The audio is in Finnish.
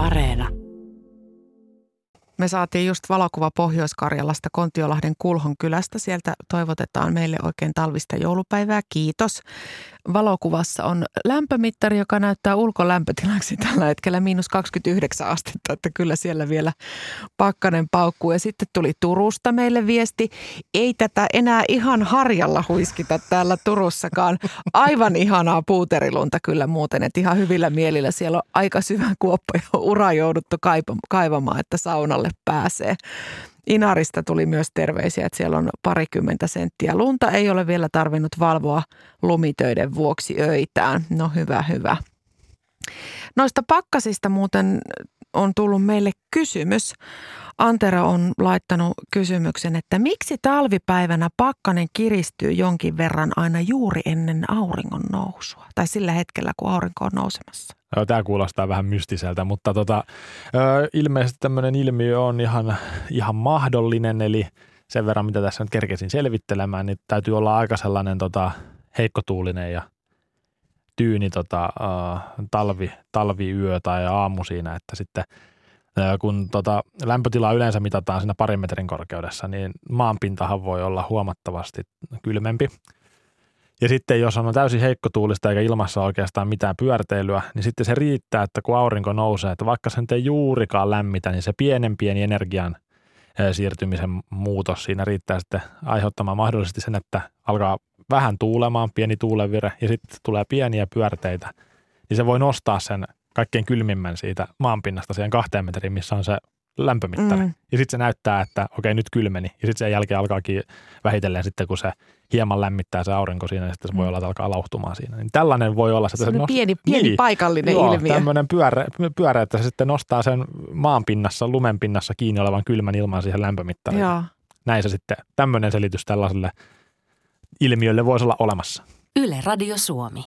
Areena. Me saatiin just valokuva Pohjois-Karjalasta Kontiolahden Kulhon kylästä. Sieltä toivotetaan meille oikein talvista joulupäivää. Kiitos. Valokuvassa on lämpömittari, joka näyttää ulkolämpötilaksi tällä hetkellä miinus 29 astetta, että kyllä siellä vielä pakkanen paukkuu. Ja sitten tuli Turusta meille viesti. Ei tätä enää ihan harjalla huiskita täällä Turussakaan. Aivan ihanaa puuterilunta kyllä muuten, että ihan hyvillä mielillä. Siellä on aika syvä kuoppa ja ura jouduttu kaivamaan, että saunalle pääsee. Inarista tuli myös terveisiä, että siellä on parikymmentä senttiä lunta. Ei ole vielä tarvinnut valvoa lumitöiden vuoksi öitään. No hyvä, hyvä. Noista pakkasista muuten on tullut meille kysymys. Antero on laittanut kysymyksen, että miksi talvipäivänä pakkanen kiristyy jonkin verran aina juuri ennen auringon nousua? Tai sillä hetkellä, kun aurinko on nousemassa. Tämä kuulostaa vähän mystiseltä, mutta tota, ilmeisesti tämmöinen ilmiö on ihan, ihan mahdollinen, eli sen verran, mitä tässä nyt kerkesin selvittelemään, niin täytyy olla aika sellainen tota, heikkotuulinen ja tyyni tota, talvi, talviyö tai aamu siinä, että sitten – kun tota, lämpötila yleensä mitataan siinä parin metrin korkeudessa, niin maanpintahan voi olla huomattavasti kylmempi. Ja sitten jos on täysin heikkotuulista eikä ilmassa oikeastaan mitään pyörteilyä, niin sitten se riittää, että kun aurinko nousee, että vaikka sen ei juurikaan lämmitä, niin se pienen pieni energian siirtymisen muutos siinä riittää sitten aiheuttamaan mahdollisesti sen, että alkaa vähän tuulemaan, pieni tuulevire ja sitten tulee pieniä pyörteitä, niin se voi nostaa sen kaikkein kylmimmän siitä maanpinnasta siihen kahteen metriin, missä on se lämpömittari. Mm. Ja sitten se näyttää, että okei, nyt kylmeni. Ja sitten sen jälkeen alkaakin vähitellen sitten, kun se hieman lämmittää se aurinko siinä, niin sitten se voi mm. olla, että alkaa lauhtumaan siinä. Niin tällainen voi olla. Se, se nost... pieni, pieni niin, paikallinen joo, ilmiö. tämmöinen pyörä, pyörä, että se sitten nostaa sen maanpinnassa, lumenpinnassa kiinni olevan kylmän ilman siihen lämpömittariin. Joo. Näin se sitten, tämmöinen selitys tällaiselle ilmiölle voisi olla olemassa. Yle Radio Suomi.